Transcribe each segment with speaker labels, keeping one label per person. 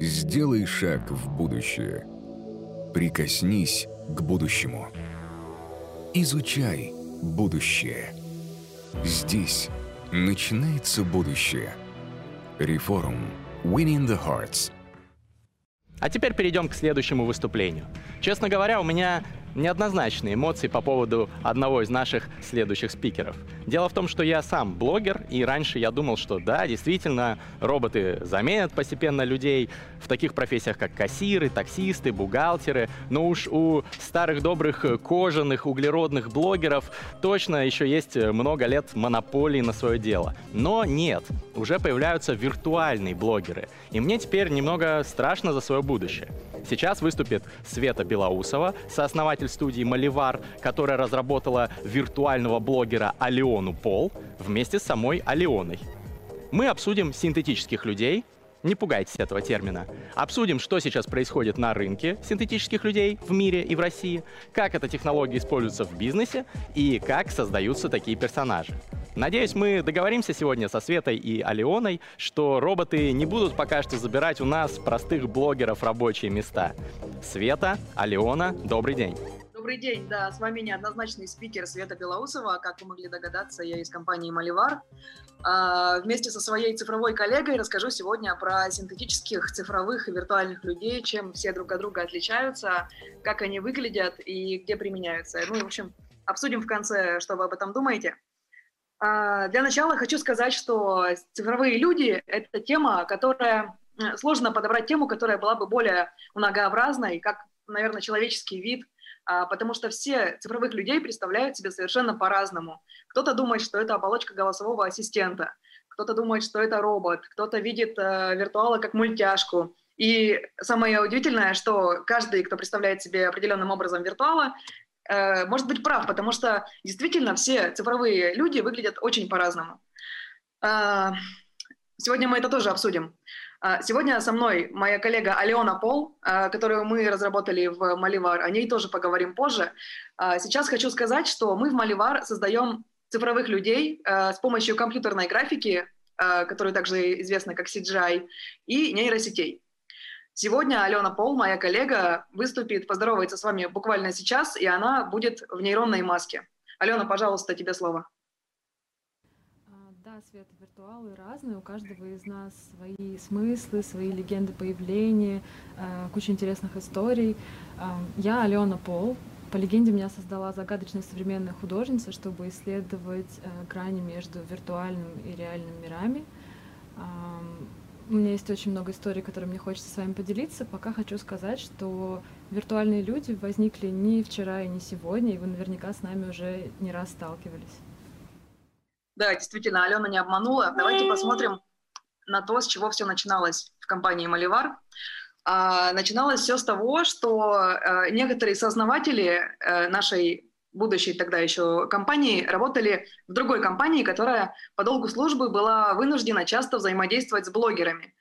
Speaker 1: Сделай шаг в будущее. Прикоснись к будущему. Изучай будущее. Здесь начинается будущее. Реформ. Winning the Hearts.
Speaker 2: А теперь перейдем к следующему выступлению. Честно говоря, у меня неоднозначные эмоции по поводу одного из наших следующих спикеров. Дело в том, что я сам блогер, и раньше я думал, что да, действительно, роботы заменят постепенно людей в таких профессиях, как кассиры, таксисты, бухгалтеры, но уж у старых добрых кожаных углеродных блогеров точно еще есть много лет монополии на свое дело. Но нет, уже появляются виртуальные блогеры, и мне теперь немного страшно за свое будущее. Сейчас выступит Света Белоусова, сооснователь студии Маливар, которая разработала виртуального блогера Алиону Пол вместе с самой Алионой. Мы обсудим синтетических людей, не пугайтесь этого термина. Обсудим, что сейчас происходит на рынке синтетических людей в мире и в России, как эта технология используется в бизнесе и как создаются такие персонажи. Надеюсь, мы договоримся сегодня со Светой и Алионой, что роботы не будут пока что забирать у нас простых блогеров рабочие места. Света, Алиона, добрый день.
Speaker 3: Добрый день, да, с вами неоднозначный спикер Света Белоусова. Как вы могли догадаться, я из компании Маливар. А, вместе со своей цифровой коллегой расскажу сегодня про синтетических цифровых и виртуальных людей, чем все друг от друга отличаются, как они выглядят и где применяются. Ну в общем, обсудим в конце, что вы об этом думаете. А, для начала хочу сказать, что цифровые люди – это тема, которая… Сложно подобрать тему, которая была бы более многообразной, как, наверное, человеческий вид – а, потому что все цифровых людей представляют себе совершенно по-разному. Кто-то думает, что это оболочка голосового ассистента, кто-то думает, что это робот, кто-то видит э, виртуала как мультяшку. И самое удивительное, что каждый, кто представляет себе определенным образом виртуала, э, может быть прав, потому что действительно все цифровые люди выглядят очень по-разному. Э, сегодня мы это тоже обсудим. А, сегодня со мной моя коллега Алена Пол, а, которую мы разработали в Маливар. О ней тоже поговорим позже. А, сейчас хочу сказать, что мы в Маливар создаем цифровых людей с помощью компьютерной графики, которую также известна как CGI, и нейросетей. Сегодня Алена Пол, моя коллега, выступит, поздоровается с вами буквально сейчас, и она будет в нейронной маске. Алена, пожалуйста, тебе слово.
Speaker 4: Да, Света, виртуалы разные, у каждого из нас свои смыслы, свои легенды появления, э, куча интересных историй. Э, я Алена Пол. По легенде меня создала загадочная современная художница, чтобы исследовать э, грани между виртуальным и реальным мирами. Э, у меня есть очень много историй, которые мне хочется с вами поделиться. Пока хочу сказать, что виртуальные люди возникли не вчера и не сегодня, и вы наверняка с нами уже не раз сталкивались.
Speaker 3: Да, действительно, Алена не обманула. Давайте посмотрим на то, с чего все начиналось в компании Маливар. А, начиналось все с того, что а, некоторые сооснователи а, нашей будущей тогда еще компании работали в другой компании, которая по долгу службы была вынуждена часто взаимодействовать с блогерами.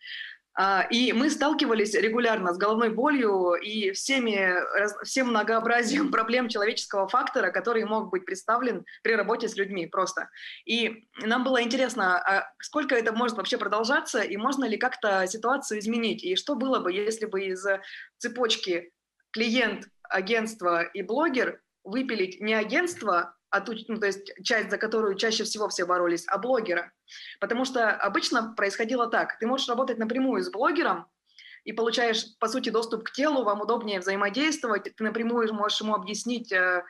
Speaker 3: А, и мы сталкивались регулярно с головной болью и всеми, всем многообразием проблем человеческого фактора, который мог быть представлен при работе с людьми просто. И нам было интересно, а сколько это может вообще продолжаться, и можно ли как-то ситуацию изменить, и что было бы, если бы из цепочки клиент, агентство и блогер выпилить не агентство, а ту, ну, то есть часть, за которую чаще всего все боролись, а блогера. Потому что обычно происходило так. Ты можешь работать напрямую с блогером, и получаешь, по сути, доступ к телу, вам удобнее взаимодействовать, ты напрямую можешь ему объяснить, э,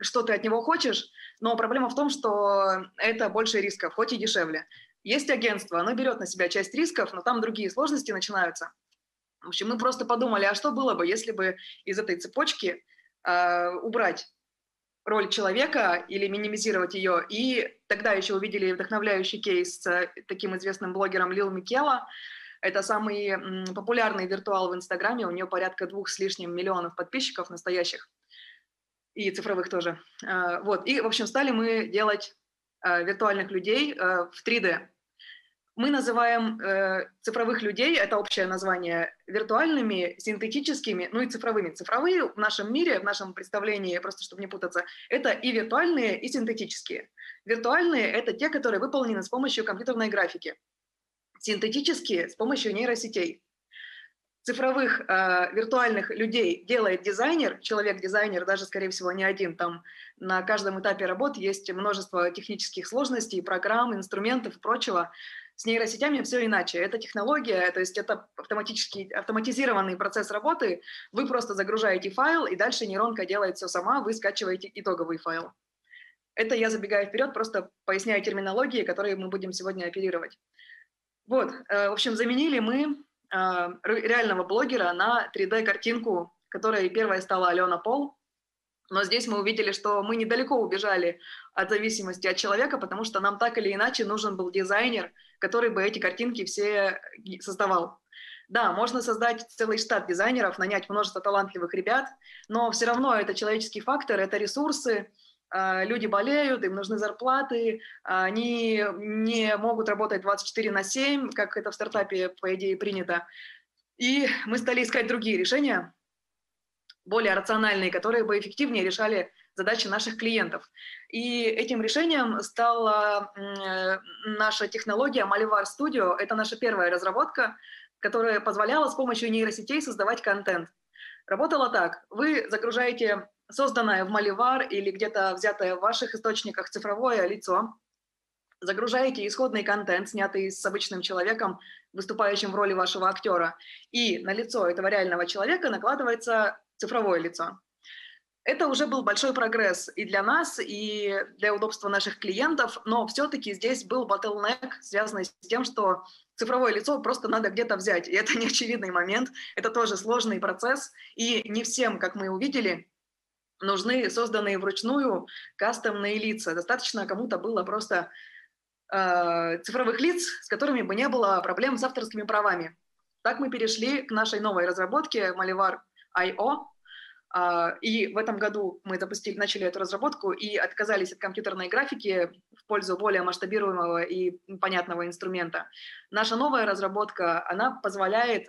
Speaker 3: что ты от него хочешь, но проблема в том, что это больше рисков, хоть и дешевле. Есть агентство, оно берет на себя часть рисков, но там другие сложности начинаются. В общем, мы просто подумали, а что было бы, если бы из этой цепочки э, убрать роль человека или минимизировать ее. И тогда еще увидели вдохновляющий кейс с таким известным блогером Лил Микела. Это самый популярный виртуал в Инстаграме, у нее порядка двух с лишним миллионов подписчиков настоящих и цифровых тоже. А, вот, и, в общем, стали мы делать а, виртуальных людей в 3D. Мы называем э, цифровых людей, это общее название, виртуальными, синтетическими, ну и цифровыми. Цифровые в нашем мире, в нашем представлении, просто чтобы не путаться, это и виртуальные, и синтетические. Виртуальные – это те, которые выполнены с помощью компьютерной графики. Синтетические – с помощью нейросетей. цифровых э, виртуальных людей делает дизайнер, человек-дизайнер, даже, скорее всего, не один. Там на каждом этапе работы есть множество технических сложностей, программ, инструментов и прочего. С нейросетями все иначе. Это технология, то есть это автоматический, автоматизированный процесс работы. Вы просто загружаете файл, и дальше нейронка делает все сама, вы скачиваете итоговый файл. Это я забегаю вперед, просто поясняю терминологии, которые мы будем сегодня оперировать. Вот, э, в общем, заменили мы э, реального блогера на 3D-картинку, которой первая стала Алена Пол. Но здесь мы увидели, что мы недалеко убежали от зависимости от человека, потому что нам так или иначе нужен был дизайнер, который бы эти картинки все создавал. Да, можно создать целый штат дизайнеров, нанять множество талантливых ребят, но все равно это человеческий фактор, это ресурсы, а, люди болеют, им нужны зарплаты, они не могут работать 24 на 7, как это в стартапе, по идее, принято. И мы стали искать другие решения, более рациональные, которые бы эффективнее решали задачи наших клиентов. И этим решением стала наша технология Malivar Studio. Это наша первая разработка, которая позволяла с помощью нейросетей создавать контент. Работала так. Вы загружаете созданное в Маливар или где-то взятое в ваших источниках цифровое лицо, загружаете исходный контент, снятый с обычным человеком, выступающим в роли вашего актера, и на лицо этого реального человека накладывается цифровое лицо. Это уже был большой прогресс и для нас, и для удобства наших клиентов, но все-таки здесь был bottleneck, связанный с тем, что цифровое лицо просто надо где-то взять. И это не очевидный момент, это тоже сложный процесс, и не всем, как мы увидели, нужны созданные вручную кастомные лица. Достаточно кому-то было просто э, цифровых лиц, с которыми бы не было проблем с авторскими правами. Так мы перешли к нашей новой разработке Malivar IO. Э, и в этом году мы запустили, начали эту разработку и отказались от компьютерной графики в пользу более масштабируемого и понятного инструмента. Наша новая разработка, она позволяет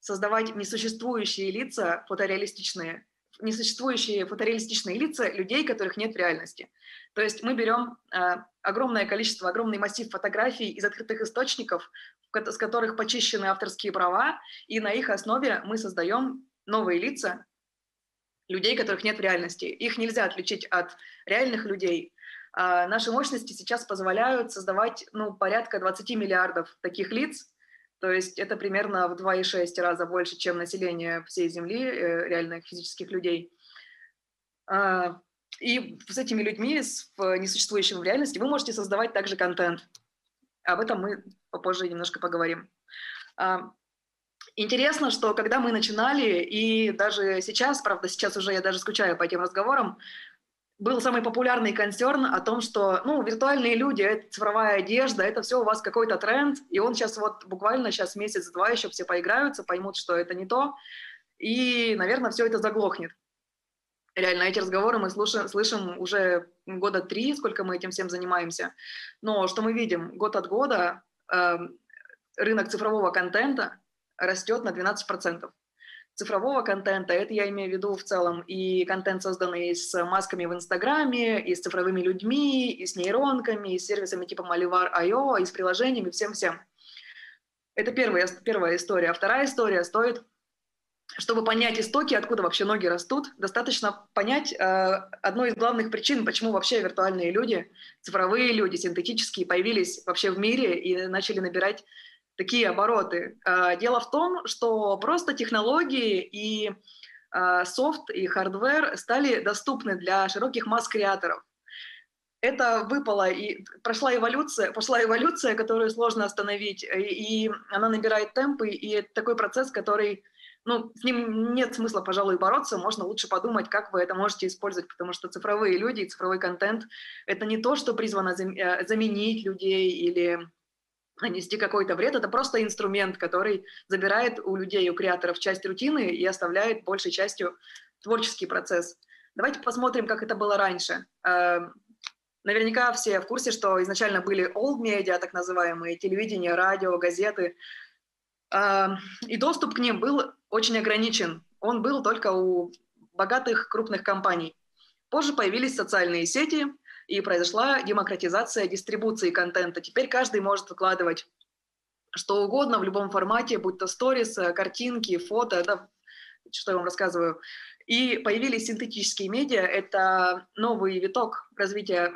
Speaker 3: создавать несуществующие лица фотореалистичные, несуществующие фотореалистичные лица людей, которых нет в реальности. То есть мы берем э, огромное количество, огромный массив фотографий из открытых источников, с которых почищены авторские права, и на их основе мы создаем новые лица людей, которых нет в реальности. Их нельзя отличить от реальных людей. Э, наши мощности сейчас позволяют создавать ну, порядка 20 миллиардов таких лиц, то есть это примерно в 2,6 раза больше, чем население всей Земли, э, реальных физических людей. А, и с этими людьми, с несуществующими в реальности, вы можете создавать также контент. Об этом мы попозже немножко поговорим. Интересно, что когда мы начинали, и даже сейчас, правда, сейчас уже я даже скучаю по этим разговорам, был самый популярный консерн о том, что, ну, виртуальные люди, это цифровая одежда, это все у вас какой-то тренд, и он сейчас вот буквально сейчас месяц-два еще все поиграются, поймут, что это не то, и, наверное, все это заглохнет. Реально, эти разговоры мы слушаем, слышим уже года три, сколько мы этим всем занимаемся. Но что мы видим? Год от года э, рынок цифрового контента растет на 12% цифрового контента, это я имею в виду в целом и контент, созданный с масками в Инстаграме, и с цифровыми людьми, и с нейронками, и с сервисами типа Malivar.io, и с приложениями, всем-всем. Это первая, первая история. А вторая история стоит, чтобы понять истоки, откуда вообще ноги растут, достаточно понять э, одну из главных причин, почему вообще виртуальные люди, цифровые люди, синтетические, появились вообще в мире и начали набирать такие обороты. А, дело в том, что просто технологии и а, софт и hardware стали доступны для широких масс креаторов. Это выпало и прошла эволюция, пошла эволюция, которую сложно остановить, и она набирает темпы, и такой процесс, который, ну, с ним нет смысла, пожалуй, бороться, можно лучше подумать, как вы это можете использовать, потому что цифровые люди и цифровой контент — это не то, что призвано э, заменить людей или нанести какой-то вред, это просто инструмент, который забирает у людей, у креаторов часть рутины и оставляет большей частью творческий процесс. Давайте посмотрим, как это было раньше. Эм, наверняка все в курсе, что изначально были old media, так называемые, телевидение, радио, газеты, эм, и доступ к ним был очень ограничен. Он был только у богатых крупных компаний. Позже появились социальные сети – и произошла демократизация дистрибуции контента. Теперь каждый может выкладывать что угодно в любом формате, будь то сторис, картинки, фото, да, что я вам рассказываю. И появились синтетические медиа. Это новый виток развития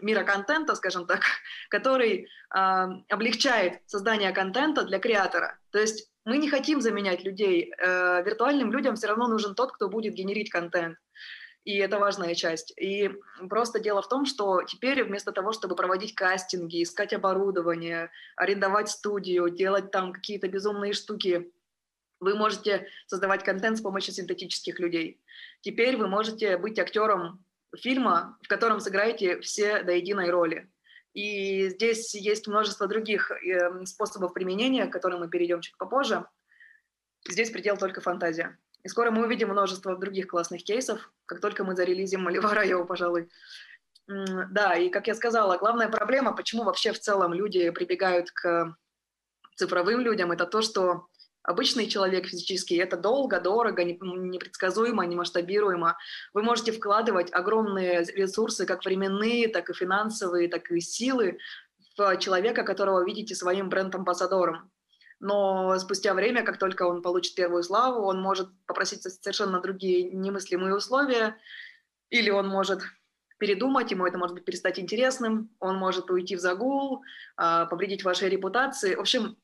Speaker 3: мира контента, скажем так, который э, облегчает создание контента для креатора. То есть мы не хотим заменять людей. Э, виртуальным людям все равно нужен тот, кто будет генерить контент. И это важная часть. И просто дело в том, что теперь вместо того, чтобы проводить кастинги, искать оборудование, арендовать студию, делать там какие-то безумные штуки, вы можете создавать контент с помощью синтетических людей. Теперь вы можете быть актером фильма, в котором сыграете все до единой роли. И здесь есть множество других э, способов применения, к которым мы перейдем чуть попозже. Здесь предел только фантазия. И скоро мы увидим множество других классных кейсов, как только мы зарелизим Маливара его, пожалуй. Да, и как я сказала, главная проблема, почему вообще в целом люди прибегают к цифровым людям, это то, что Обычный человек физический – это долго, дорого, непредсказуемо, немасштабируемо. Вы можете вкладывать огромные ресурсы, как временные, так и финансовые, так и силы в человека, которого видите своим бренд-амбассадором. Но спустя время, как только он получит первую славу, он может попросить совершенно другие немыслимые условия, или он может передумать, ему это может быть перестать интересным, он может уйти в загул, а, повредить вашей репутации. В общем,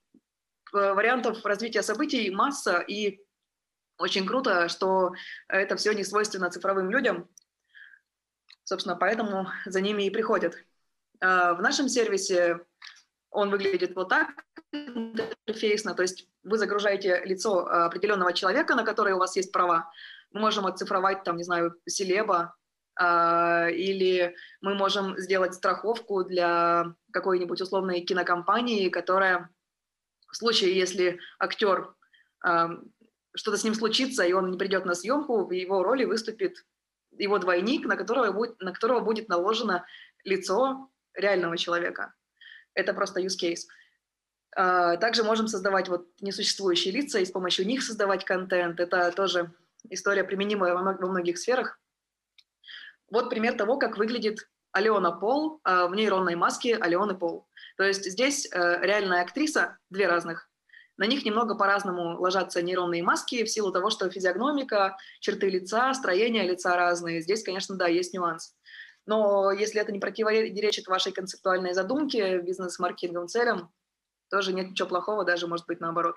Speaker 3: вариантов развития событий масса, и очень круто, что это все не свойственно цифровым людям. Собственно, поэтому за ними и приходят. А, в нашем сервисе он выглядит вот так, интерфейсно, то есть вы загружаете лицо определенного человека, на которое у вас есть права. Мы можем оцифровать, там, не знаю, селеба, а, или мы можем сделать страховку для какой-нибудь условной кинокомпании, которая в случае, если актер э, что-то с ним случится, и он не придет на съемку, в его роли выступит его двойник, на которого будет, на которого будет наложено лицо реального человека. Это просто use case. Э, также можем создавать вот несуществующие лица и с помощью них создавать контент. Это тоже история, применимая во, многих сферах. Вот пример того, как выглядит Алена Пол э, в нейронной маске Алены Пол. То есть здесь э, реальная актриса, две разных, на них немного по-разному ложатся нейронные маски в силу того, что физиогномика, черты лица, строение лица разные. Здесь, конечно, да, есть нюанс. Но если это не противоречит вашей концептуальной задумке, бизнес-маркетинговым целям, тоже нет ничего плохого, даже может быть наоборот.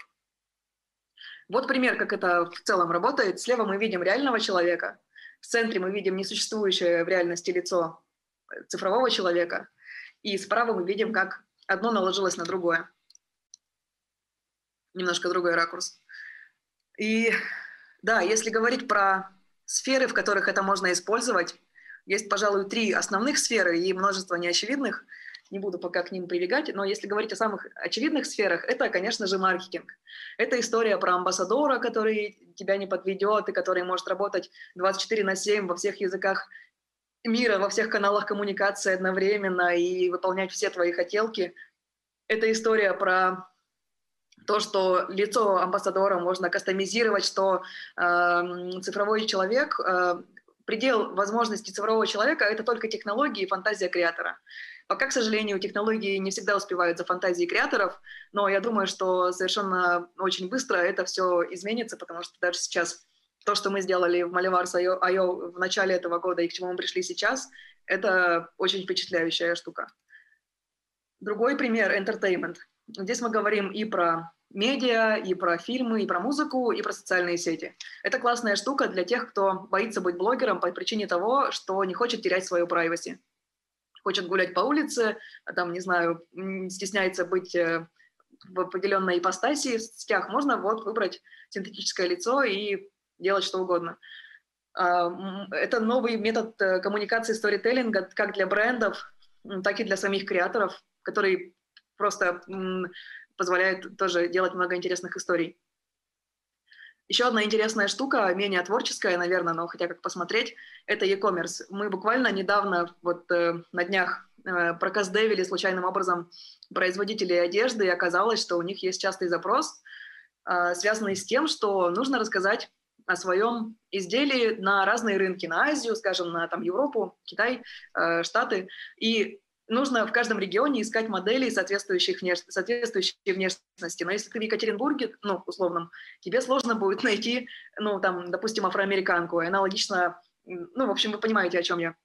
Speaker 3: Вот пример, как это в целом работает. Слева мы видим реального человека, в центре мы видим несуществующее в реальности лицо цифрового человека, и справа мы видим, как одно наложилось на другое. Немножко другой ракурс. И да, если говорить про сферы, в которых это можно использовать, есть, пожалуй, три основных сферы и множество неочевидных. Не буду пока к ним прибегать, но если говорить о самых очевидных сферах, это, конечно же, маркетинг. Это история про амбассадора, который тебя не подведет и который может работать 24 на 7 во всех языках мира во всех каналах коммуникации одновременно и выполнять все твои хотелки. Это история про то, что лицо амбассадора можно кастомизировать, что э, цифровой человек, э, предел возможностей цифрового человека – это только технологии и фантазия креатора. Пока, к сожалению, технологии не всегда успевают за фантазией креаторов, но я думаю, что совершенно очень быстро это все изменится, потому что даже сейчас то, что мы сделали в Маливарс IO в начале этого года и к чему мы пришли сейчас, это очень впечатляющая штука. Другой пример – entertainment. Здесь мы говорим и про медиа, и про фильмы, и про музыку, и про социальные сети. Это классная штука для тех, кто боится быть блогером по причине того, что не хочет терять свою privacy. Хочет гулять по улице, а там, не знаю, стесняется быть э, в определенной ипостаси в сетях. Можно вот выбрать синтетическое лицо и делать что угодно. А, это новый метод э, коммуникации сторителлинга как для брендов, так и для самих креаторов, который просто позволяет тоже делать много интересных историй. Еще одна интересная штука, менее творческая, наверное, но хотя как посмотреть, это e-commerce. Мы буквально недавно, вот э, на днях, э, проказдевили случайным образом производителей одежды, и оказалось, что у них есть частый запрос, э, связанный с тем, что нужно рассказать о своем изделии на разные рынки, на Азию, скажем, на там, Европу, Китай, э, Штаты. И нужно в каждом регионе искать модели, соответствующих, внеш... соответствующей внешности. Но если ты в Екатеринбурге, ну, условном, тебе сложно будет найти, ну, там, допустим, афроамериканку, и аналогично, ну, в общем, вы понимаете, о чем я.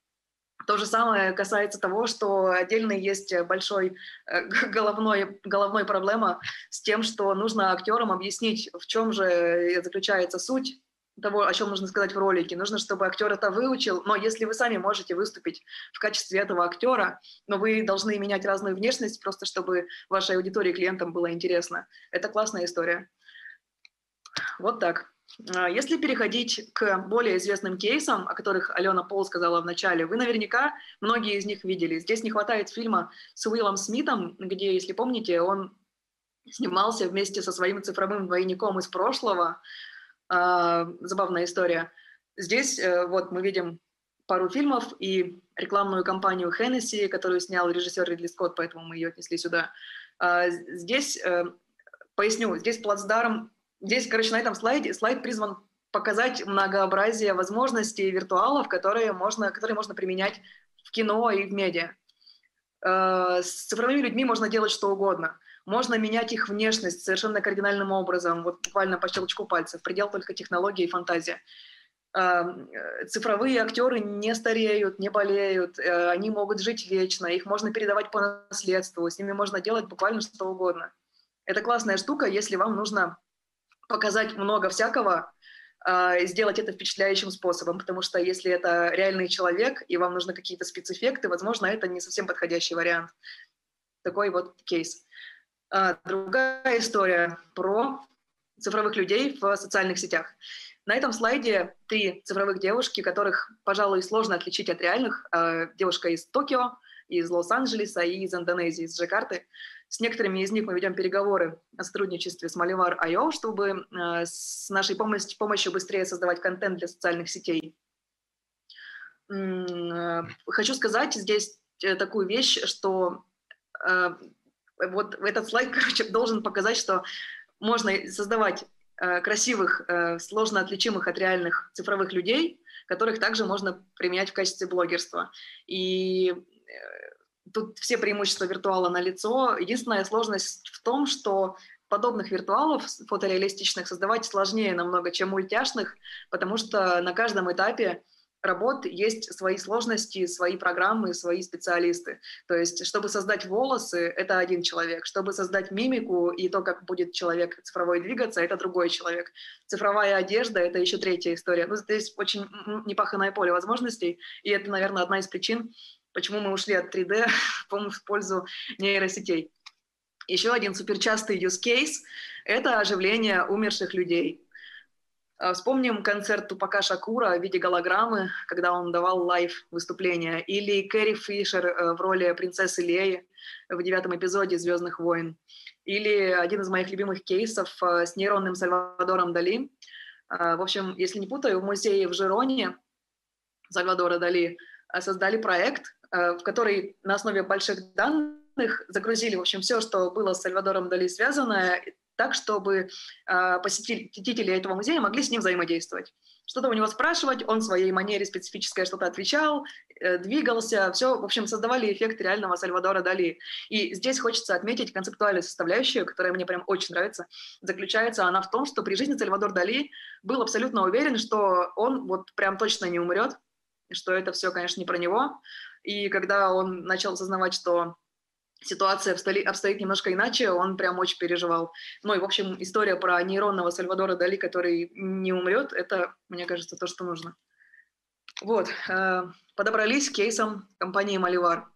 Speaker 3: То же самое касается того, что отдельно есть большой э, головной, головной проблема с тем, что нужно актерам объяснить, в чем же заключается суть того, о чем нужно сказать в ролике. Нужно, чтобы актер это выучил, но если вы сами можете выступить в качестве этого актера, но вы должны менять разную внешность, просто чтобы вашей аудитории, клиентам было интересно. Это классная история. Вот так. А, если переходить к более известным кейсам, о которых Алена Пол сказала в начале, вы наверняка многие из них видели. Здесь не хватает фильма с Уиллом Смитом, где, если помните, он снимался вместе со своим цифровым двойником из прошлого. А, забавная история. Здесь э, вот мы видим пару фильмов и рекламную кампанию Хеннесси, которую снял режиссер Ридли Скотт, поэтому мы ее отнесли сюда. А, здесь, э, поясню, здесь плацдарм Здесь, короче, на этом слайде слайд призван показать многообразие возможностей виртуалов, которые можно, которые можно применять в кино и в медиа. Э, с цифровыми людьми можно делать что угодно. Можно менять их внешность совершенно кардинальным образом, вот буквально по щелчку пальцев. Предел только технологии и фантазия. Э, цифровые актеры не стареют, не болеют, э, они могут жить вечно, их можно передавать по наследству, с ними можно делать буквально что угодно. Это классная штука, если вам нужно показать много всякого, э, сделать это впечатляющим способом, потому что если это реальный человек, и вам нужны какие-то спецэффекты, возможно, это не совсем подходящий вариант. Такой вот кейс. А, другая история про цифровых людей в социальных сетях. На этом слайде три цифровых девушки, которых, пожалуй, сложно отличить от реальных. А, девушка из Токио, из Лос-Анджелеса и из Индонезии, из Джакарты. С некоторыми из них мы ведем переговоры о сотрудничестве с Malivar.io, чтобы э, с нашей помощью, помощью быстрее создавать контент для социальных сетей. Хочу сказать здесь э, такую вещь, что вот этот слайд, короче, должен показать, что можно создавать красивых, сложно отличимых от реальных цифровых людей, которых также можно применять в качестве блогерства. И тут все преимущества виртуала на лицо. Единственная сложность в том, что подобных виртуалов фотореалистичных создавать сложнее намного, чем мультяшных, потому что на каждом этапе работ есть свои сложности, свои программы, свои специалисты. То есть, чтобы создать волосы, это один человек. Чтобы создать мимику и то, как будет человек цифровой двигаться, это другой человек. Цифровая одежда — это еще третья история. Ну, здесь очень непаханное поле возможностей, и это, наверное, одна из причин, почему мы ушли от 3D в пользу нейросетей. Еще один суперчастый use case – это оживление умерших людей. А, вспомним концерт Тупака Шакура в виде голограммы, когда он давал live выступление, или Кэрри Фишер э, в роли принцессы Леи в девятом эпизоде «Звездных войн», или один из моих любимых кейсов э, с нейронным Сальвадором Дали. А, в общем, если не путаю, в музее в Жироне Сальвадора Дали э, создали проект, в который на основе больших данных загрузили, в общем, все, что было с Сальвадором Дали связано, так, чтобы э, посетители этого музея могли с ним взаимодействовать. Что-то у него спрашивать, он в своей манере специфическое что-то отвечал, э, двигался, все, в общем, создавали эффект реального Сальвадора Дали. И здесь хочется отметить концептуальную составляющую, которая мне прям очень нравится. Заключается она в том, что при жизни Сальвадор Дали был абсолютно уверен, что он вот прям точно не умрет, что это все, конечно, не про него, и когда он начал осознавать, что ситуация обстоит немножко иначе, он прям очень переживал. Ну и, в общем, история про нейронного Сальвадора Дали, который не умрет, это, мне кажется, то, что нужно. Вот, э, подобрались к кейсам компании Маливар.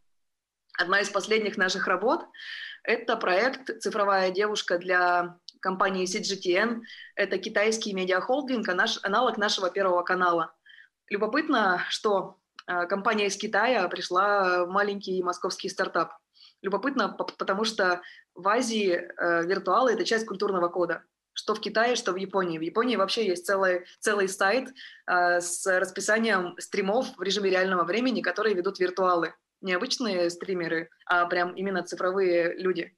Speaker 3: Одна из последних наших работ – это проект «Цифровая девушка» для компании CGTN. Это китайский медиахолдинг, а наш, аналог нашего первого канала. Любопытно, что а, компания из Китая пришла в маленький московский стартап. Любопытно, потому что в Азии э, виртуалы – это часть культурного кода. Что в Китае, что в Японии. В Японии вообще есть целый, целый сайт э, с расписанием стримов в режиме реального времени, которые ведут виртуалы. Не обычные стримеры, а прям именно цифровые люди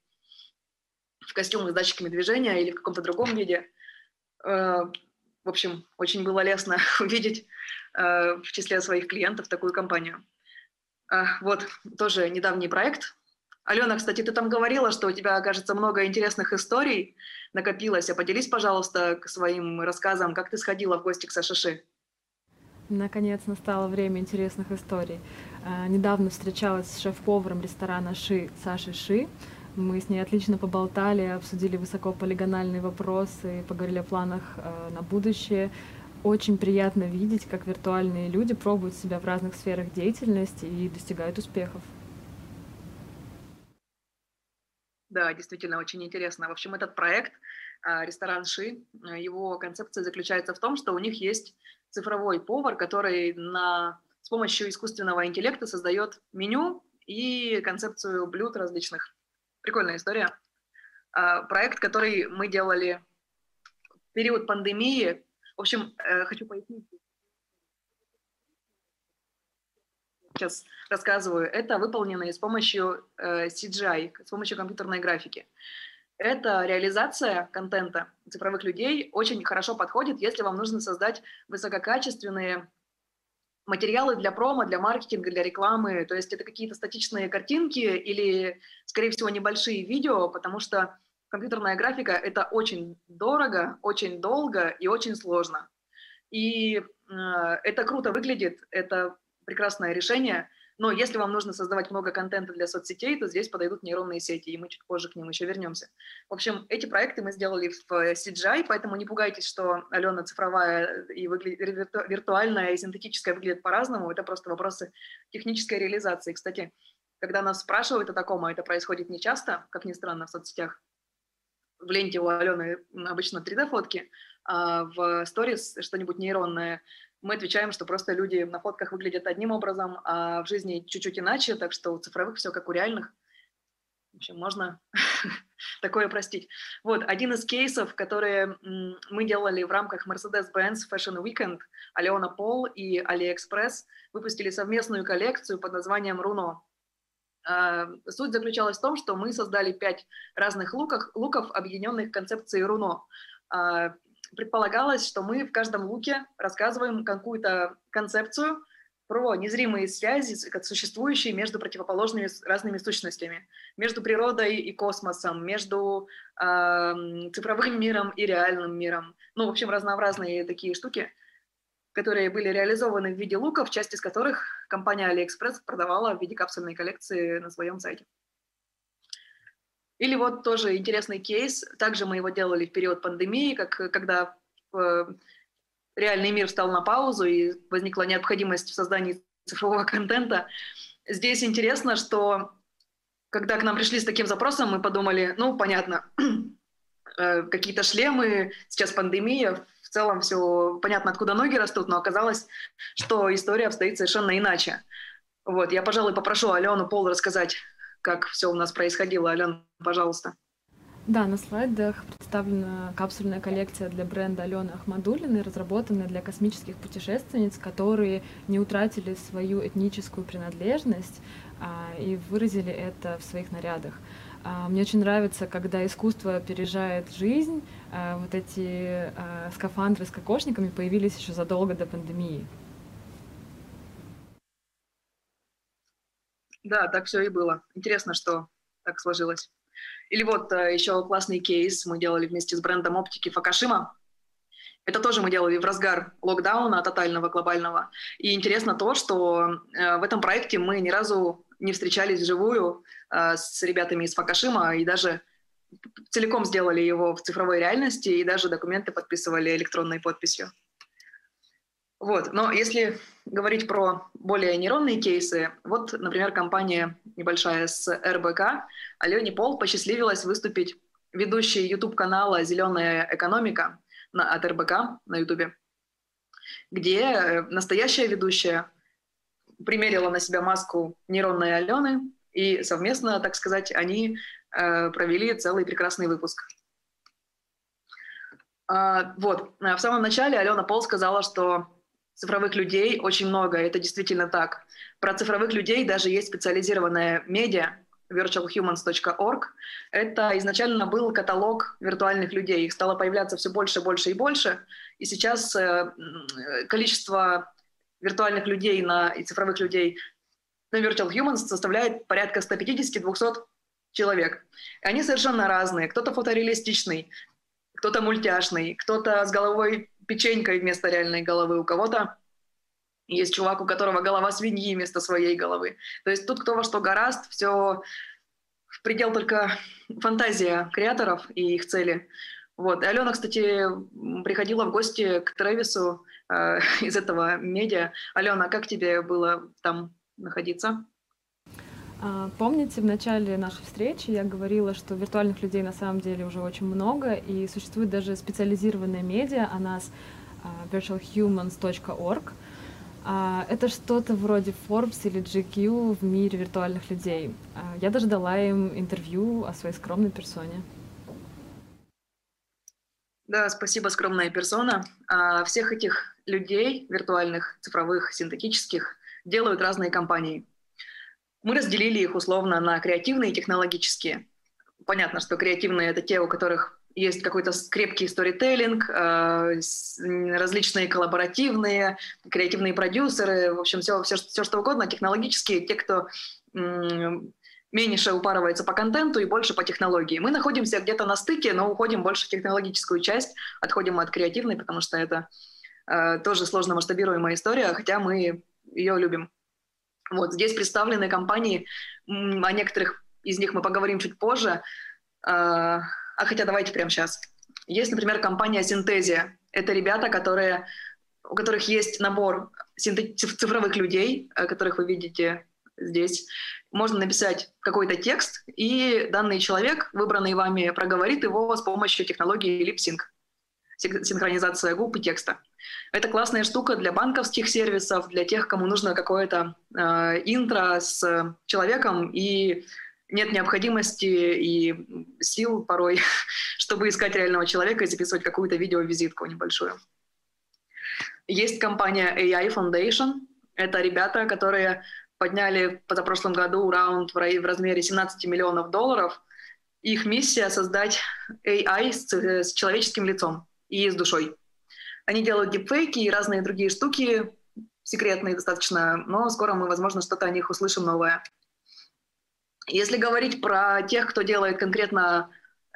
Speaker 3: в костюмах с датчиками движения или в каком-то другом виде. Э, в общем, очень было лестно увидеть Э, в числе своих клиентов такую компанию. Вот тоже недавний проект. Алена, кстати, ты там говорила, что у тебя, кажется, много интересных историй накопилось. А поделись, пожалуйста, к своим рассказам, как ты сходила в гости к Сашиши.
Speaker 4: Наконец настало время интересных историй. А, недавно встречалась с шеф-поваром ресторана Ши Сашей Ши. Мы с ней отлично поболтали, обсудили высокополигональные вопросы, поговорили о планах а, на будущее. Очень приятно видеть, как виртуальные люди пробуют себя в разных сферах деятельности и достигают успехов.
Speaker 3: Да, действительно, очень интересно. В общем, этот проект а, «Ресторан Ши», его концепция заключается в том, что у них есть цифровой повар, который на, с помощью искусственного интеллекта создает меню и концепцию блюд различных. Прикольная история. А, проект, который мы делали в период пандемии. В общем, э, хочу пояснить. Сейчас рассказываю. Это выполнено с помощью э, CGI, с помощью компьютерной графики. Эта реализация контента цифровых людей очень хорошо подходит, если вам нужно создать высококачественные материалы для промо, для маркетинга, для рекламы. То есть это какие-то статичные картинки или, скорее всего, небольшие видео, потому что компьютерная графика — это очень дорого, очень долго и очень сложно. И э, это круто выглядит, это прекрасное решение — но если вам нужно создавать много контента для соцсетей, то здесь подойдут нейронные сети, и мы чуть позже к ним еще вернемся. В общем, эти проекты мы сделали в э, CGI, поэтому не пугайтесь, что Алена цифровая и выглядит, виртуальная и синтетическая выглядит по-разному. Это просто вопросы технической реализации. Кстати, когда нас спрашивают о таком, а это происходит не часто, как ни странно, в соцсетях, в ленте у Алены обычно 3D-фотки, а в сторис что-нибудь нейронное – мы отвечаем, что просто люди на фотках выглядят одним образом, а в жизни чуть-чуть иначе, так что у цифровых все как у реальных. В общем, можно такое простить. Вот, один из кейсов, которые мы делали в рамках Mercedes-Benz Fashion Weekend, Алена Пол и AliExpress выпустили совместную коллекцию под названием «Руно». А, суть заключалась в том, что мы создали пять разных луков, луков объединенных концепцией «Руно». Предполагалось, что мы в каждом луке рассказываем какую-то концепцию про незримые связи, существующие между противоположными разными сущностями, между природой и космосом, между э, цифровым миром и реальным миром. Ну, в общем, разнообразные такие штуки, которые были реализованы в виде луков, часть из которых компания AliExpress продавала в виде капсульной коллекции на своем сайте. Или вот тоже интересный кейс, также мы его делали в период пандемии, как, когда э, реальный мир встал на паузу и возникла необходимость в создании цифрового контента. Здесь интересно, что когда к нам пришли с таким запросом, мы подумали, ну, понятно, э, какие-то шлемы, сейчас пандемия, в целом все понятно, откуда ноги растут, но оказалось, что история обстоит совершенно иначе. Вот, я, пожалуй, попрошу Алену Пол рассказать как все у нас происходило. Алена, пожалуйста.
Speaker 4: Да, на слайдах представлена капсульная коллекция для бренда Алены Ахмадулиной, разработанная для космических путешественниц, которые не утратили свою этническую принадлежность а, и выразили это в своих нарядах. А, мне очень нравится, когда искусство опережает жизнь. А, вот эти а, скафандры с кокошниками появились еще задолго до пандемии.
Speaker 3: Да, так все и было. Интересно, что так сложилось. Или вот э, еще классный кейс мы делали вместе с брендом оптики Факашима. Это тоже мы делали в разгар локдауна тотального, глобального. И интересно то, что э, в этом проекте мы ни разу не встречались вживую э, с ребятами из Факашима и даже целиком сделали его в цифровой реальности и даже документы подписывали электронной подписью. Вот. Но если говорить про более нейронные кейсы, вот, например, компания небольшая с РБК, Алене Пол посчастливилось выступить ведущей YouTube-канала «Зеленая экономика» на, от РБК на YouTube, где э, настоящая ведущая примерила на себя маску нейронной Алены, и совместно, так сказать, они э, провели целый прекрасный выпуск. А, вот, в самом начале Алена Пол сказала, что цифровых людей очень много, это действительно так. Про цифровых людей даже есть специализированная медиа, virtualhumans.org. Это изначально был каталог виртуальных людей. Их стало появляться все больше, больше и больше. И сейчас э, количество виртуальных людей на, и цифровых людей на Virtual Humans составляет порядка 150-200 человек. Они совершенно разные. Кто-то фотореалистичный, кто-то мультяшный, кто-то с головой печенькой вместо реальной головы, у кого-то есть чувак, у которого голова свиньи вместо своей головы. То есть тут кто во что гораст, все в предел только фантазия креаторов и их цели. Вот. И Алена, кстати, приходила в гости к Трэвису э, из этого медиа. Алена, как тебе было там находиться?
Speaker 4: А, помните, в начале нашей встречи я говорила, что виртуальных людей на самом деле уже очень много, и существует даже специализированная медиа о нас а, virtualhumans.org. А, это что-то вроде Forbes или GQ в мире виртуальных людей. Я даже дала им интервью о своей скромной персоне.
Speaker 3: Да, спасибо, скромная персона. Всех этих людей, виртуальных, цифровых, синтетических, делают разные компании. Мы разделили их условно на креативные и технологические. Понятно, что креативные — это те, у которых есть какой-то крепкий сторителлинг, э, различные коллаборативные, креативные продюсеры, в общем, все, все, все что угодно, технологические, те, кто меньше упарывается по контенту и больше по технологии. Мы находимся где-то на стыке, но уходим больше в технологическую часть, отходим от креативной, потому что это э, тоже сложно масштабируемая история, хотя мы ее любим. Вот здесь представлены компании, о некоторых из них мы поговорим чуть позже, а, а хотя давайте прямо сейчас. Есть, например, компания Синтезия. Это ребята, которые, у которых есть набор цифровых людей, э, которых вы видите здесь. Можно написать какой-то текст, и данный человек, выбранный вами, проговорит его с помощью технологии LipSync синхронизация губ и текста. Это классная штука для банковских сервисов, для тех, кому нужно какое-то э, интро с человеком, и нет необходимости и сил порой, чтобы искать реального человека и записывать какую-то видеовизитку небольшую. Есть компания AI Foundation. Это ребята, которые подняли позапрошлом году раунд в размере 17 миллионов долларов. Их миссия — создать AI с, с человеческим лицом и с душой. Они делают дипфейки и разные другие штуки, секретные достаточно, но скоро мы, возможно, что-то о них услышим новое. Если говорить про тех, кто делает конкретно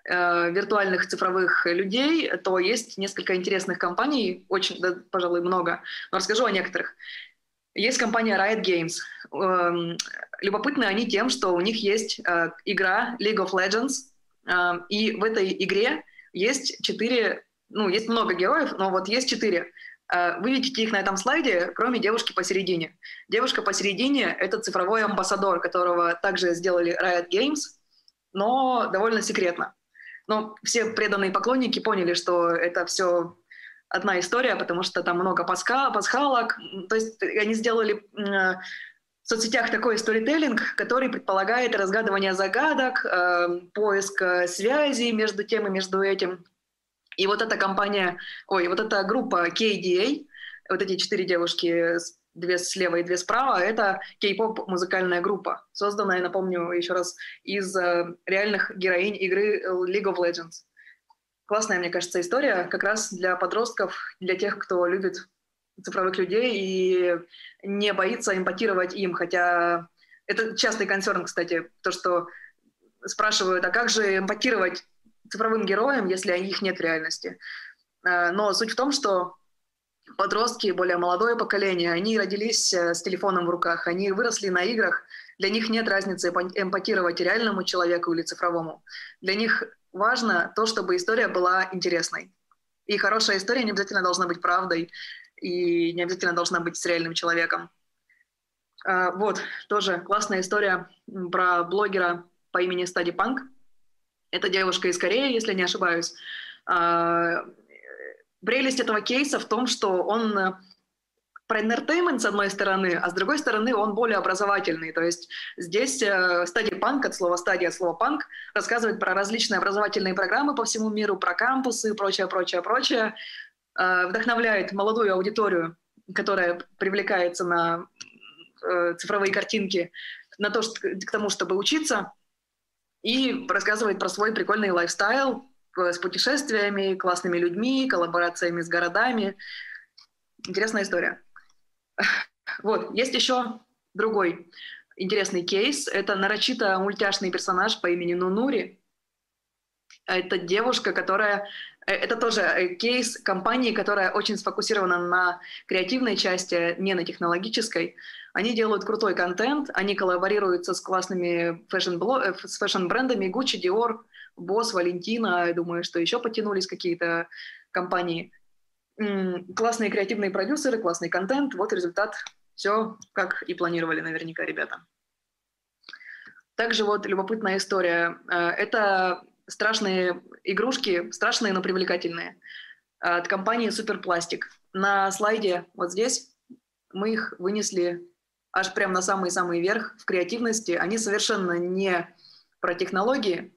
Speaker 3: э, виртуальных цифровых людей, то есть несколько интересных компаний, очень, да, пожалуй, много, но расскажу о некоторых. Есть компания Riot Games. Эм, любопытны они тем, что у них есть э, игра League of Legends, э, и в этой игре есть четыре ну, есть много героев, но вот есть четыре. Э, вы видите их на этом слайде, кроме девушки посередине. Девушка посередине — это цифровой амбассадор, которого также сделали Riot Games, но довольно секретно. Но все преданные поклонники поняли, что это все одна история, потому что там много паска, пасхалок. То есть они сделали э, в соцсетях такой сторителлинг, который предполагает разгадывание загадок, э, поиск связей между тем и между этим. И вот эта компания, ой, вот эта группа KDA, вот эти четыре девушки, две слева и две справа, это кей-поп музыкальная группа, созданная, напомню еще раз, из э, реальных героинь игры League of Legends. Классная, мне кажется, история как раз для подростков, для тех, кто любит цифровых людей и не боится импотировать им, хотя это частый концерн, кстати, то, что спрашивают, а как же импотировать цифровым героям, если их нет в реальности. Э, но суть в том, что подростки, более молодое поколение, они родились э, с телефоном в руках, они выросли на играх, для них нет разницы эмпатировать реальному человеку или цифровому. Для них важно то, чтобы история была интересной. И хорошая история не обязательно должна быть правдой, и не обязательно должна быть с реальным человеком. Э, вот, тоже классная история про блогера по имени Стади Панк. Это девушка из Кореи, если не ошибаюсь. А, прелесть этого кейса в том, что он э, про entertainment с одной стороны, а с другой стороны он более образовательный. То есть здесь э, стадия панк, от слова стадия, от слова панк, рассказывает про различные образовательные программы по всему миру, про кампусы, прочее, прочее, прочее. Э, вдохновляет молодую аудиторию, которая привлекается на цифровые картинки, на то, к тому, чтобы учиться – и рассказывает про свой прикольный лайфстайл э, с путешествиями, классными людьми, коллаборациями с городами. Интересная история. Вот, есть еще другой интересный кейс. Это нарочито мультяшный персонаж по имени Нунури. Это девушка, которая... Э, это тоже э, кейс компании, которая очень сфокусирована на креативной части, не на технологической. Они делают крутой контент, они коллаборируются с классными с fashion-брендами Gucci, Dior, Boss, Valentino, я думаю, что еще потянулись какие-то компании. Классные креативные продюсеры, классный контент, вот результат. Все как и планировали наверняка ребята. Также вот любопытная история. Э, это страшные игрушки, страшные, но привлекательные, от компании Суперпластик. На слайде вот здесь мы их вынесли аж прям на самый-самый верх в креативности. Они совершенно не про технологии,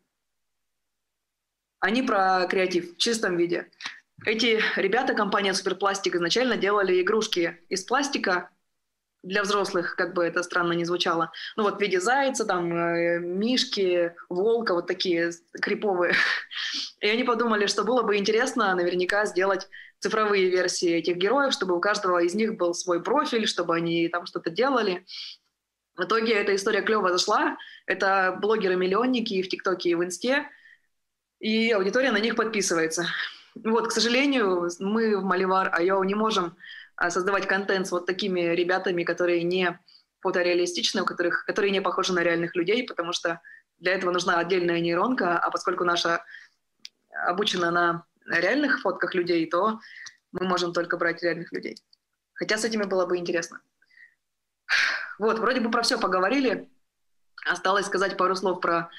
Speaker 3: они про креатив в чистом виде. Эти ребята, компания Суперпластик, изначально делали игрушки из пластика, для взрослых, как бы это странно не звучало. Ну вот в виде зайца, там, э, мишки, волка, вот такие криповые. И они подумали, что было бы интересно наверняка сделать цифровые версии этих героев, чтобы у каждого из них был свой профиль, чтобы они там что-то делали. В итоге эта история клево зашла. Это блогеры-миллионники и в ТикТоке, и в Инсте. И аудитория на них подписывается. Вот, к сожалению, мы в Маливар Айо не можем создавать контент с вот такими ребятами, которые не фотореалистичны, у которых, которые не похожи на реальных людей, потому что для этого нужна отдельная нейронка, а поскольку наша обучена на реальных фотках людей, то мы можем только брать реальных людей. Хотя с этими было бы интересно. Вот, вроде бы про все поговорили. Осталось сказать пару слов про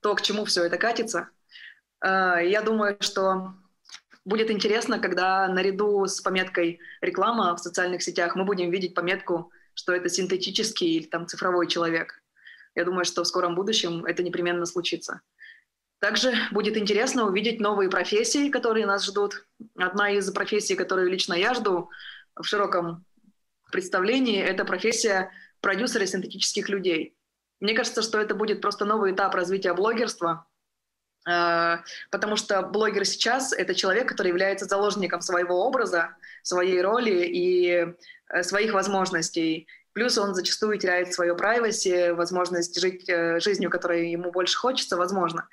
Speaker 3: то, к чему все это катится. А, я думаю, что Будет интересно, когда наряду с пометкой «реклама» в социальных сетях мы будем видеть пометку, что это синтетический или там цифровой человек. Я думаю, что в скором будущем это непременно случится. Также будет интересно увидеть новые профессии, которые нас ждут. Одна из профессий, которую лично я жду в широком представлении, это профессия продюсера синтетических людей. Мне кажется, что это будет просто новый этап развития блогерства, потому что блогер сейчас — это человек, который является заложником своего образа, своей роли и э, своих возможностей. Плюс он зачастую теряет свое privacy, возможность жить э, жизнью, которой ему больше хочется, возможно.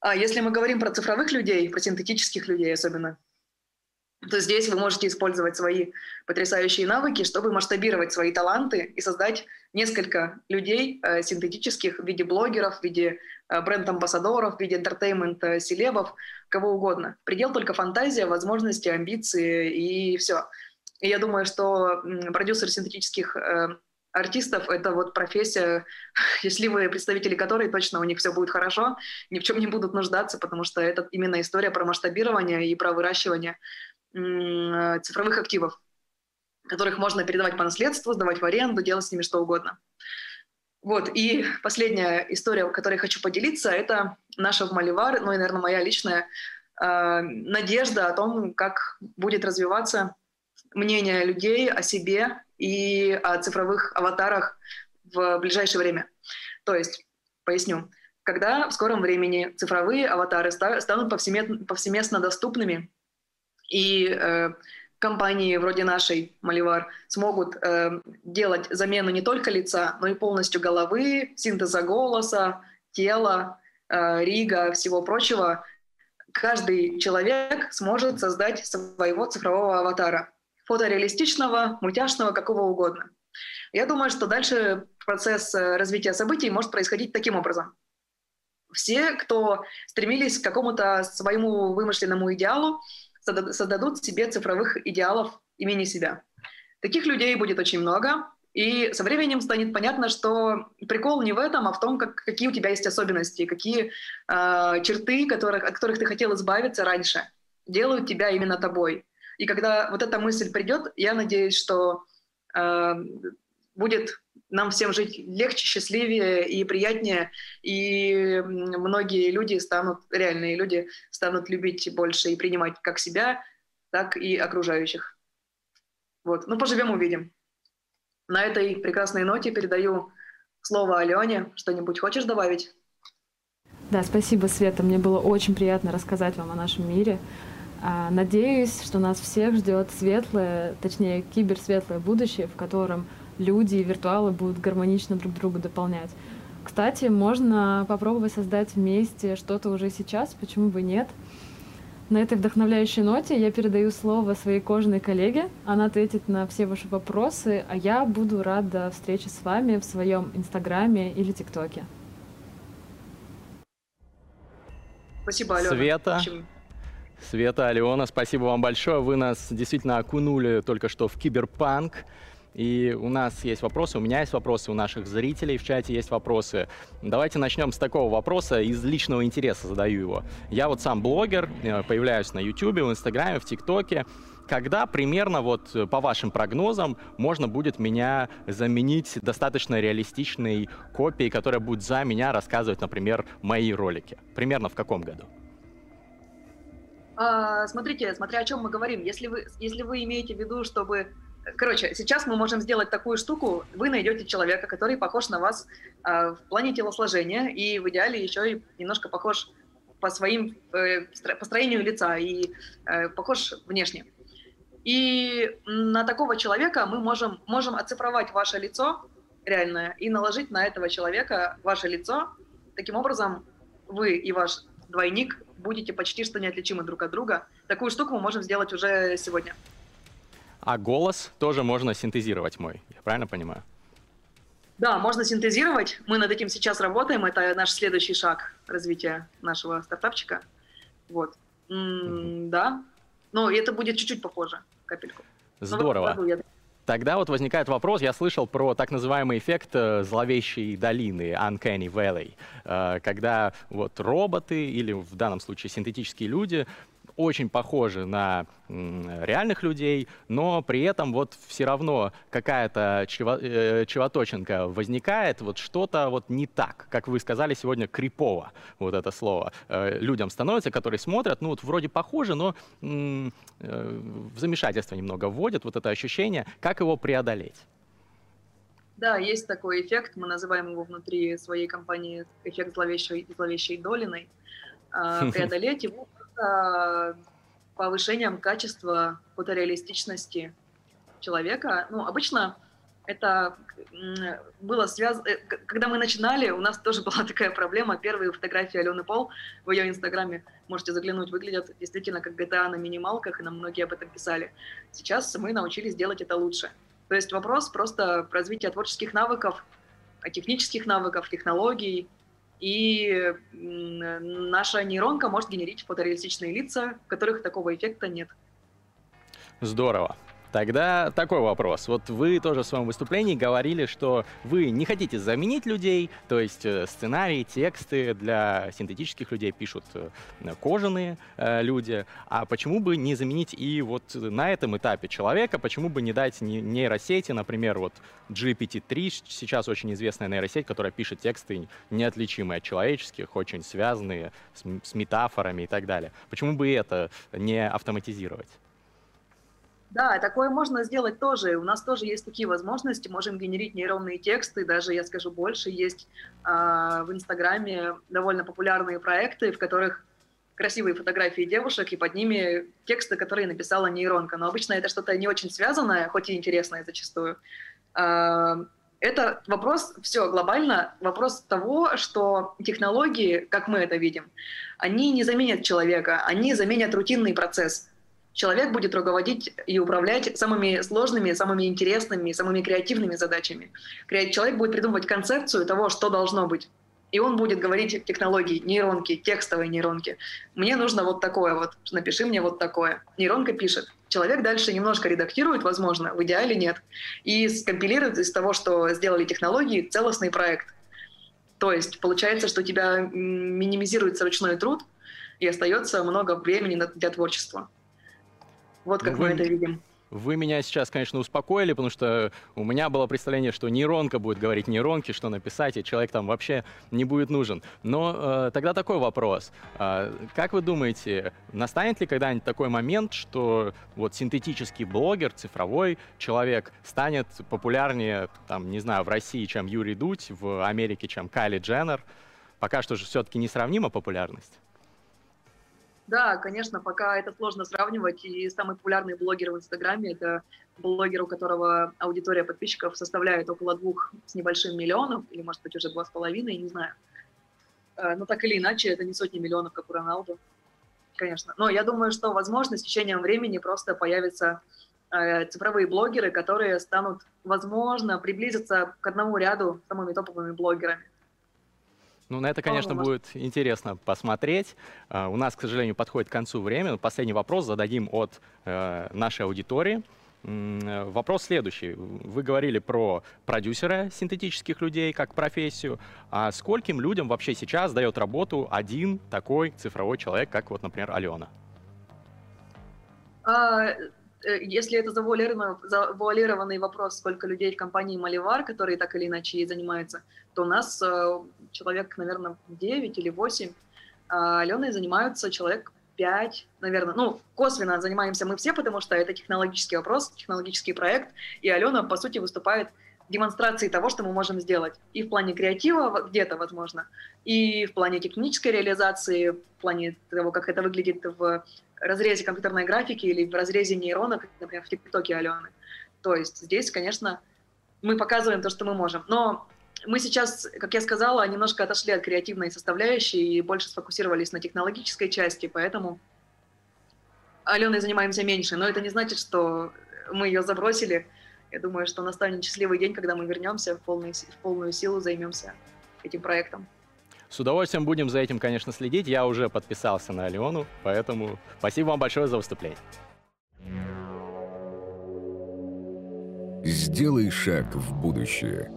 Speaker 3: А если мы говорим про цифровых людей, про синтетических людей особенно, то здесь вы можете использовать свои потрясающие навыки, чтобы масштабировать свои таланты и создать несколько людей э, синтетических в виде блогеров, в виде бренд-амбассадоров, в виде entertainment-селебов, кого угодно. Предел только фантазия, возможности, амбиции и все. И я думаю, что продюсер синтетических э, артистов — это вот профессия, счастливые представители которой точно у них все будет хорошо, ни в чем не будут нуждаться, потому что это именно история про масштабирование и про выращивание Э, цифровых активов, которых можно передавать по наследству, сдавать в аренду, делать с ними что угодно. Вот, и последняя история, которой хочу поделиться, это наша в Маливар, ну и, наверное, моя личная э, надежда о том, как будет развиваться мнение людей о себе и о цифровых аватарах в ближайшее время. То есть, поясню, когда в скором времени цифровые аватары станут повсеместно доступными и э, компании вроде нашей Маливар смогут э, делать замену не только лица, но и полностью головы, синтеза голоса, тела, э, рига, всего прочего, каждый человек сможет создать своего цифрового аватара. Фотореалистичного, мультяшного, какого угодно. Я думаю, что дальше процесс э, развития событий может происходить таким образом. Все, кто стремились к какому-то своему вымышленному идеалу, создадут себе цифровых идеалов имени себя. Таких людей будет очень много, и со временем станет понятно, что прикол не в этом, а в том, как, какие у тебя есть особенности, какие э, черты, которых, от которых ты хотел избавиться раньше, делают тебя именно тобой. И когда вот эта мысль придет, я надеюсь, что э, будет нам всем жить легче, счастливее и приятнее, и многие люди станут, реальные люди, станут любить больше и принимать как себя, так и окружающих. Вот. Ну, поживем, увидим. На этой прекрасной ноте передаю слово Алене. Что-нибудь хочешь добавить?
Speaker 4: Да, спасибо, Света. Мне было очень приятно рассказать вам о нашем мире. А, надеюсь, что нас всех ждет светлое, точнее, киберсветлое будущее, в котором люди и виртуалы будут гармонично друг друга дополнять. Кстати, можно попробовать создать вместе что-то уже сейчас, почему бы нет. На этой вдохновляющей ноте я передаю слово своей кожаной коллеге. Она ответит на все ваши вопросы, а я буду рада встрече с вами в своем Инстаграме или ТикТоке.
Speaker 3: Спасибо, Алена.
Speaker 2: Света. Света, Алена, спасибо вам большое. Вы нас действительно окунули только что в киберпанк. И у нас есть вопросы, у меня есть вопросы, у наших зрителей в чате есть вопросы. Давайте начнем с такого вопроса, из личного интереса задаю его. Я вот сам блогер, э, появляюсь на YouTube, в Инстаграме, в ТикТоке. Когда примерно, вот э, по вашим прогнозам, можно будет меня заменить достаточно реалистичной копией, которая будет за меня рассказывать, например, мои ролики? Примерно в каком году?
Speaker 3: А, смотрите, смотря о чем мы говорим. Если вы, если вы имеете в виду, чтобы Короче, сейчас мы можем сделать такую штуку. Вы найдете человека, который похож на вас э, в плане телосложения и в идеале еще и немножко похож по своим э, построению лица и э, похож внешне. И на такого человека мы можем, можем оцифровать ваше лицо реальное и наложить на этого человека ваше лицо. Таким образом, вы и ваш двойник будете почти что неотличимы друг от друга. Такую штуку мы можем сделать уже сегодня.
Speaker 2: А голос тоже можно синтезировать мой, я правильно понимаю?
Speaker 3: Да, можно синтезировать. Мы над этим сейчас работаем. Это наш следующий шаг развития нашего стартапчика. Вот. М-м, Да. Но это будет чуть-чуть похоже, капельку.
Speaker 2: Здорово. Тогда вот возникает вопрос, я слышал про так называемый эффект э, зловещей долины, Uncanny Valley, э, когда вот роботы или в данном случае синтетические люди очень похожи на реальных людей, но при этом вот все равно какая-то э, чевоточинка возникает, вот что-то вот не так, как вы сказали сегодня, крипово, вот это слово, э, людям становится, которые смотрят, ну вот вроде похоже, но э, в замешательство немного вводят вот это ощущение, как его преодолеть.
Speaker 3: Да, есть такой эффект, мы называем его внутри своей компании эффект зловещей, зловещей долиной. А, преодолеть его повышением качества фотореалистичности человека. Ну, обычно это было связано... Э, когда мы начинали, у нас тоже была такая проблема. Первые фотографии Алены Пол в ее инстаграме, можете заглянуть, выглядят действительно как GTA на минималках, и нам многие об этом писали. Сейчас мы научились делать это лучше. То есть вопрос просто развития творческих навыков, технических навыков, технологий, и наша нейронка может генерить фотореалистичные лица, в которых такого эффекта нет.
Speaker 2: Здорово. Тогда такой вопрос. Вот вы тоже в своем выступлении говорили, что вы не хотите заменить людей, то есть э, сценарии, тексты для синтетических людей пишут э, кожаные э, люди. А почему бы не заменить и вот на этом этапе человека, почему бы не дать нейросети, например, вот GPT-3, сейчас очень известная нейросеть, которая пишет тексты неотличимые от человеческих, очень связанные с, с метафорами и так далее. Почему бы это не автоматизировать?
Speaker 3: Да, такое можно сделать тоже. У нас тоже есть такие возможности. Можем генерить нейронные тексты. Даже, я скажу больше, есть э, в Инстаграме довольно популярные проекты, в которых красивые фотографии девушек, и под ними тексты, которые написала нейронка. Но обычно это что-то не очень связанное, хоть и интересное зачастую. Э, это вопрос, все, глобально, вопрос того, что технологии, как мы это видим, они не заменят человека, они заменят рутинный процесс человек будет руководить и управлять самыми сложными, самыми интересными, самыми креативными задачами. Человек будет придумывать концепцию того, что должно быть. И он будет говорить технологии, нейронки, текстовые нейронки. Мне нужно вот такое вот, напиши мне вот такое. Нейронка пишет. Человек дальше немножко редактирует, возможно, в идеале нет. И скомпилирует из того, что сделали технологии, целостный проект. То есть получается, что у тебя минимизируется ручной труд, и остается много времени для творчества. Вот как вы, мы это видим.
Speaker 2: Вы меня сейчас, конечно, успокоили, потому что у меня было представление, что нейронка будет говорить нейронке, что написать, и человек там вообще не будет нужен. Но э, тогда такой вопрос. Э, как вы думаете, настанет ли когда-нибудь такой момент, что вот синтетический блогер, цифровой человек станет популярнее, там, не знаю, в России, чем Юрий Дудь, в Америке, чем Кайли Дженнер? Пока что же все-таки несравнима популярность.
Speaker 3: Да, конечно, пока это сложно сравнивать. И самый популярный блогер в Инстаграме — это блогер, у которого аудитория подписчиков составляет около двух с небольшим миллионов, или, может быть, уже два с половиной, не знаю. Э, но так или иначе, это не сотни миллионов, как у Роналду, конечно. Но я думаю, что, возможно, с течением времени просто появятся э, цифровые блогеры, которые станут, возможно, приблизиться к одному ряду с самыми топовыми блогерами.
Speaker 2: Ну, на это, конечно, будет интересно посмотреть. Uh, у нас, к сожалению, подходит к концу время. Последний вопрос зададим от uh, нашей аудитории. Uh, вопрос следующий. Вы говорили про продюсера синтетических людей как профессию. А скольким людям вообще сейчас дает работу один такой цифровой человек, как вот, например, Алена?
Speaker 3: А, Э, если это завуалированный вопрос, сколько людей в компании Маливар, которые так или иначе ей занимаются, то у нас э, человек, наверное, 9 или 8. А Аленой занимаются человек 5, наверное. Ну, косвенно занимаемся мы все, потому что это технологический вопрос, технологический проект, и Алена, по сути, выступает демонстрации того, что мы можем сделать. И в плане креатива где-то, возможно, и в плане технической реализации, в плане того, как это выглядит в разрезе компьютерной графики или в разрезе нейронок, например, в ТикТоке Алены. То есть здесь, конечно, мы показываем то, что мы можем. Но мы сейчас, как я сказала, немножко отошли от креативной составляющей и больше сфокусировались на технологической части, поэтому Аленой занимаемся меньше. Но это не значит, что мы ее забросили. Я думаю, что настанет счастливый день, когда мы вернемся в, полный, в полную силу, займемся этим проектом.
Speaker 2: С удовольствием будем за этим, конечно, следить. Я уже подписался на Алиону, поэтому спасибо вам большое за выступление.
Speaker 1: Сделай шаг в будущее.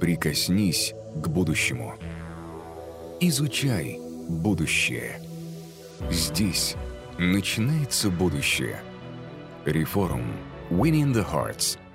Speaker 1: Прикоснись к будущему. Изучай будущее. Здесь начинается будущее. Реформ. Winning the Hearts –